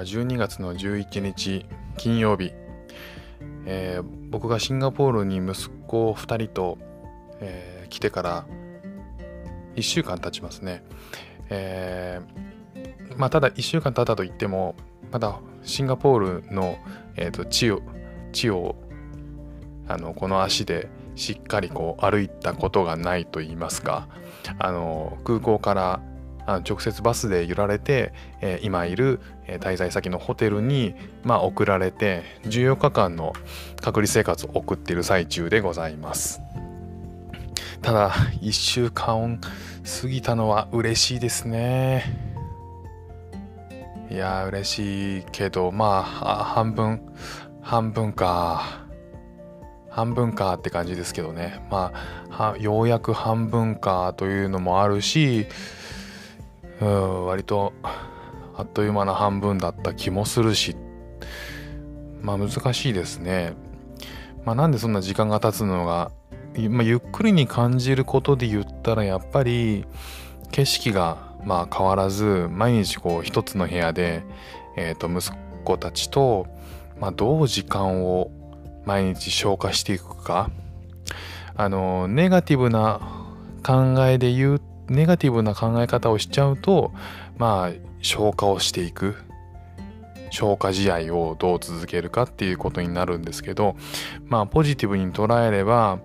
は12月の11日金曜日、えー、僕がシンガポールに息子2人と、えー、来てから1週間経ちますね、えー、まあただ1週間経ったといってもまだシンガポールの、えーと、地を地をあのこの足でしっかりこう歩いたことがないと言いますかあの空港から直接バスで揺られて、えー、今いる滞在先のホテルに、まあ、送られて14日間の隔離生活を送っている最中でございます。ただ1週間過ぎたのは嬉しいですね。いや嬉しいけどまあ半分半分か。半分かって感じですけどね。まあようやく半分かというのもあるしうん割とあっという間な半分だった気もするしまあ難しいですね。まあなんでそんな時間が経つのが、まあ、ゆっくりに感じることで言ったらやっぱり景色がまあ変わらず毎日こう一つの部屋で、えー、と息子たちと、まあ、どう時間を毎日消化していくかあのネガティブな考えで言うネガティブな考え方をしちゃうとまあ消化をしていく消化試合をどう続けるかっていうことになるんですけどまあポジティブに捉えれば、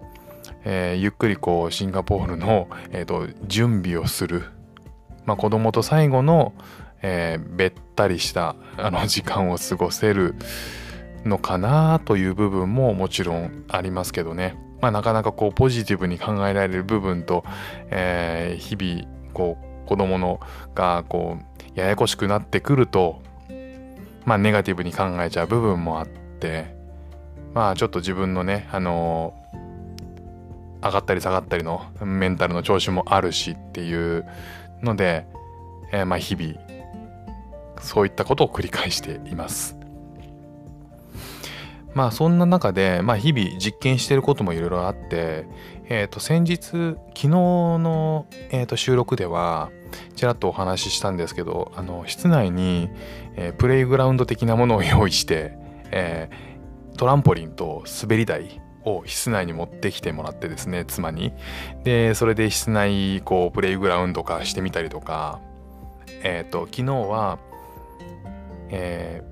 えー、ゆっくりこうシンガポールの、えーと、準備をする、まあ、子供と最後の、えー、べったりしたあの時間を過ごせるのかなという部分ももちろんありますけどね。まあ、なかなかこうポジティブに考えられる部分と、えー、日々こう子供のがこうややこしくなってくるとまあネガティブに考えちゃう部分もあってまあちょっと自分のねあのー、上がったり下がったりのメンタルの調子もあるしっていうので、えー、まあ日々そういったことを繰り返しています。まあそんな中で、まあ、日々実験してることもいろいろあって、えー、と先日昨日の、えー、と収録ではちらっとお話ししたんですけどあの室内に、えー、プレイグラウンド的なものを用意して、えー、トランポリンと滑り台を室内に持ってきてもらってですね妻に。でそれで室内こうプレイグラウンド化してみたりとかえっ、ー、と昨日は、え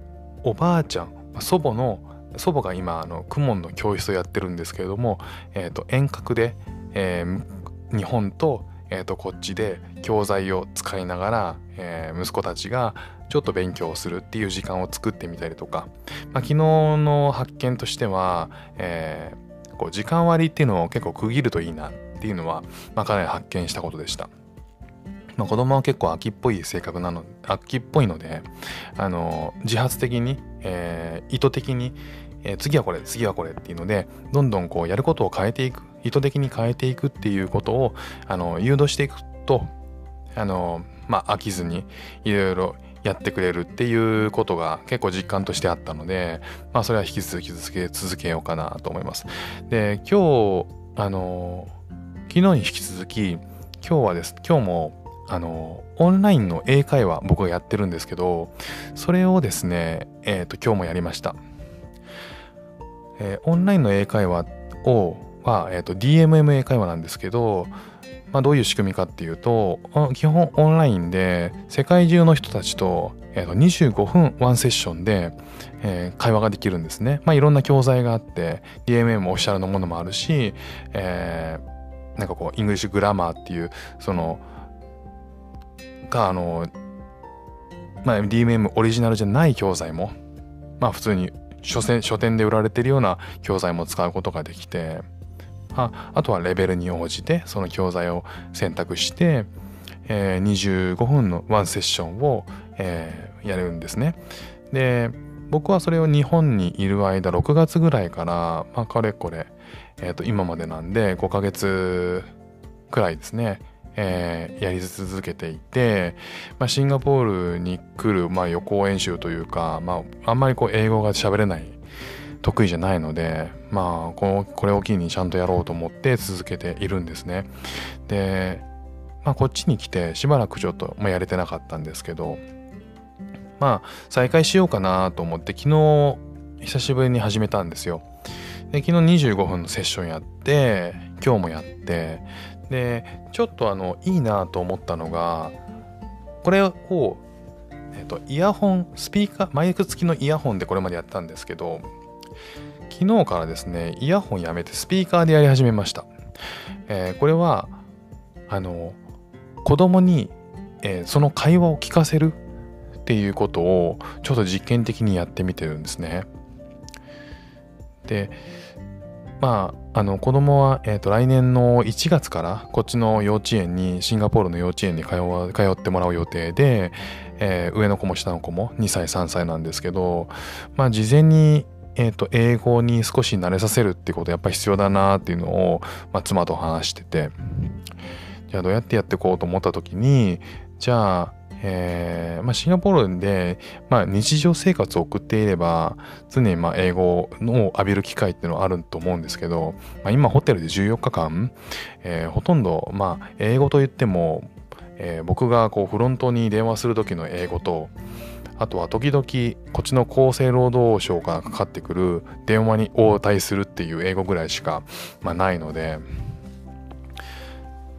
ー、おばあちゃん祖母の祖母が今あの公文の教室をやってるんですけれども、えー、と遠隔で、えー、日本と,、えー、とこっちで教材を使いながら、えー、息子たちがちょっと勉強するっていう時間を作ってみたりとか、まあ、昨日の発見としては、えー、こう時間割っていうのを結構区切るといいなっていうのは、まあ、かなり発見したことでした。まあ、子供は結構秋っぽい性格なの秋っぽいのであの自発的に、えー、意図的に、えー、次はこれ次はこれっていうのでどんどんこうやることを変えていく意図的に変えていくっていうことをあの誘導していくとあのまあ飽きずにいろいろやってくれるっていうことが結構実感としてあったのでまあそれは引き続き続け続けようかなと思います。で今日あの昨日に引き続き今日はです今日もあのオンラインの英会話僕がやってるんですけどそれをですねえっ、ー、と今日もやりましたえー、オンラインの英会話をは、えーと、DMM 英会話なんですけど、まあ、どういう仕組みかっていうと基本オンラインで世界中の人たちと,、えー、と25分ワンセッションで、えー、会話ができるんですね。まあ、いろんな教材があって DMM オフィシャルのものもあるし、えー、なんかこう English grammar っていうそのがあのまあ、DMM オリジナルじゃない教材もまあ普通に書書店で売られてるような教材も使うことができてああとはレベルに応じてその教材を選択して、えー、25分のワンセッションを、えー、やるんですね。で僕はそれを日本にいる間6月ぐらいから、まあ、かれこれ、えー、と今までなんで5ヶ月くらいですね、えー、やり続けていて、まあ、シンガポールに来る、まあ、予行演習というか、まあ、あんまりこう英語が喋れない得意じゃないのでまあこのこれを機にちゃんとやろうと思って続けているんですね。で、まあ、こっちに来てしばらくちょっと、まあ、やれてなかったんですけどまあ再開しようかなと思って昨日久しぶりに始めたんですよ。で昨日25分のセッションやって今日もやってでちょっとあのいいなと思ったのがこれを、えっと、イヤホンスピーカーマイク付きのイヤホンでこれまでやったんですけど昨日からですねイヤホンやめてスピーカーでやり始めました、えー、これはあの子供に、えー、その会話を聞かせるっていうことをちょっと実験的にやってみてるんですね。でまあ、あの子供は、えーと、来年の1月からこっちの幼稚園にシンガポールの幼稚園に通通ってもらう予定で、えー、上の子も下の子も2歳3歳なんですけど、まあ、事前に、えーと、英語に少し慣れさせるってことやっぱ必要だなっていうのを、まあ、妻と話してて。じゃあどうやってやっていこうと思った時にじゃあえー。まあ、シンガポールで、まあ、日常生活を送っていれば常にまあ英語を浴びる機会っていうのはあると思うんですけど、まあ、今ホテルで14日間、えー、ほとんど、まあ、英語といっても、えー、僕がこうフロントに電話する時の英語とあとは時々こっちの厚生労働省からかかってくる電話に応対するっていう英語ぐらいしか、まあ、ないので、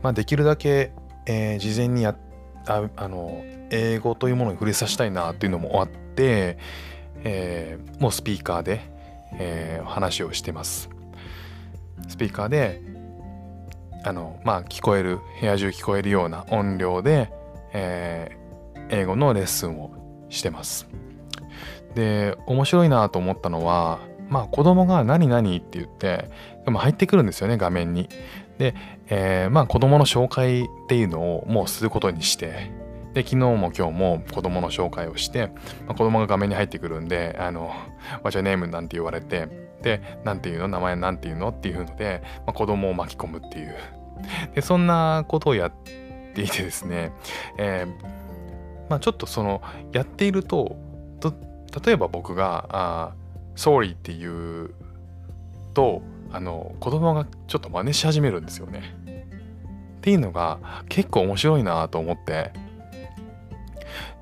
まあ、できるだけ、えー、事前にやっああの英語というものに触れさせたいなっていうのもあって、えー、もうスピーカーで、えー、話をしてます。スピーカーであのまあ聞こえる部屋中聞こえるような音量で、えー、英語のレッスンをしてます。で面白いなと思ったのはまあ子供が何々って言ってでも入ってくるんですよね画面に。で、えー、まあ子供の紹介っていうのをもうすることにしてで昨日も今日も子供の紹介をして、まあ、子供が画面に入ってくるんで「あの What's your name?」なんて言われてで「なんていうの？名前なんていうの?」っていうので、まあ、子供を巻き込むっていうでそんなことをやっていてですね、えー、まあ、ちょっとそのやっていると例えば僕が「あ Sorry」っていうとあの子供がちょっと真似し始めるんですよね。っていうのが結構面白いなと思って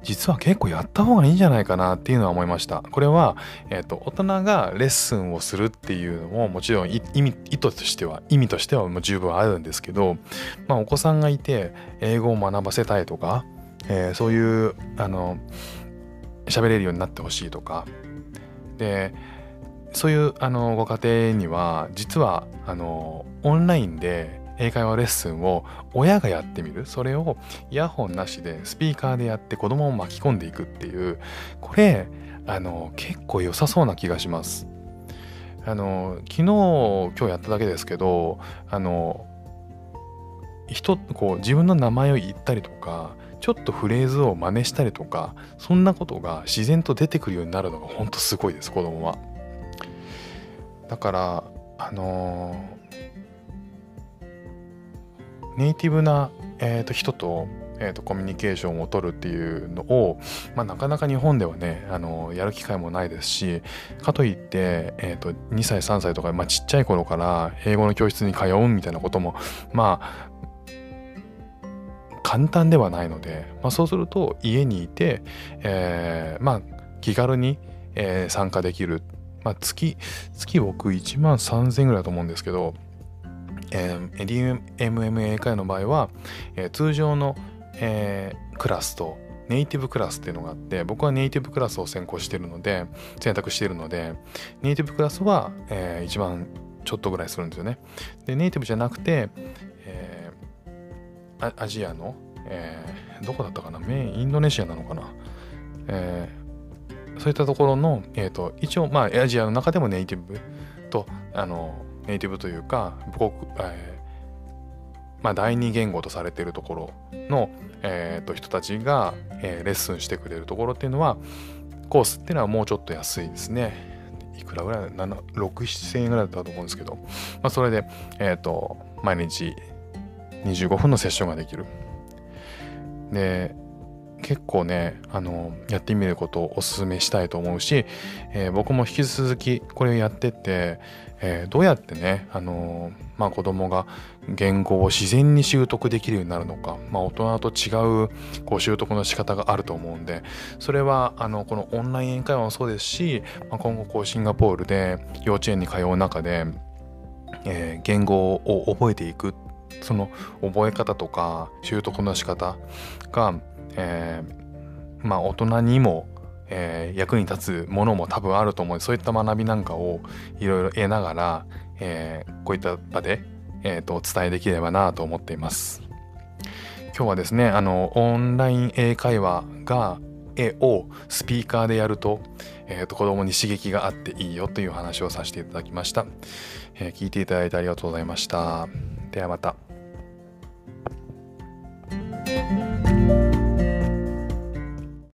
実は結構やった方がいいんじゃないかなっていうのは思いました。これは、えーと、大人がレッスンをするっていうのももちろん意味意図としては意味としてはもう十分あるんですけど、まあ、お子さんがいて英語を学ばせたいとか、えー、そういうあの喋れるようになってほしいとかでそういうあのご家庭には実はあのオンラインで英会話レッスンを親がやってみるそれをイヤホンなしでスピーカーでやって子供を巻き込んでいくっていうこれあの結構良さそうな気がします。あの昨日今日やっただけですけどあの人こう自分の名前を言ったりとかちょっとフレーズを真似したりとかそんなことが自然と出てくるようになるのが本当すごいです子供は。だからあのー、ネイティブな、えーと、人と,、えーと、コミュニケーションを取るっていうのを、まあ、なかなか日本ではね、あのー、やる機会もないですしかといって、えーと、2歳3歳とか、まあ、ちっちゃい頃から英語の教室に通うみたいなこともまあ簡単ではないので、まあ、そうすると家にいて、えー、まあ気軽に、えー、参加できるまあ、月、月僕1万3000円ぐらいだと思うんですけど、えー、DMMA 会の場合は、えー、通常の、えー、クラスとネイティブクラスっていうのがあって僕はネイティブクラスを専攻しているので選択しているのでネイティブクラスは、えー、1万ちょっとぐらいするんですよね。でネイティブじゃなくて、えー、アジアの、えー、どこだったかな？メインインドネシアなのかな、えーそういったところの、えーと、一応、まあ、アジアの中でもネイティブとあのネイティブというか母国、えー、まあ、第二言語とされているところの、えー、と人たちが、えー、レッスンしてくれるところっていうのはコースっていうのはもうちょっと安いですね。いくらぐらい ?6、7000円ぐらいだったと思うんですけど、まあ、それで、えっ、ー、と、毎日25分のセッションができる。で、結構ね、あの、やってみることをお勧めしたいと思うし、えー、僕も引き続きこれをやってって、えー、どうやってね、あのまあ、子供が言語を自然に習得できるようになるのか、まあ、大人と違うこう習得の仕方があると思うんでそれはあのこのオンライン英会話もそうですし、まあ、今後こうシンガポールで幼稚園に通う中で、えー、言語を覚えていくその覚え方とか習得の仕方が、えー、まあ大人にもえー、役に立つものも多分あると思うそういった学びなんかをいろいろ得ながら、えー、こういった場で、えーと、お伝えできればなと思っています。今日はですねあのオンライン英会話が絵をスピーカーでやると,、えーと、子供に刺激があっていいよという話をさせていただきました、えー、聞いていただいてありがとうございました。ではまた。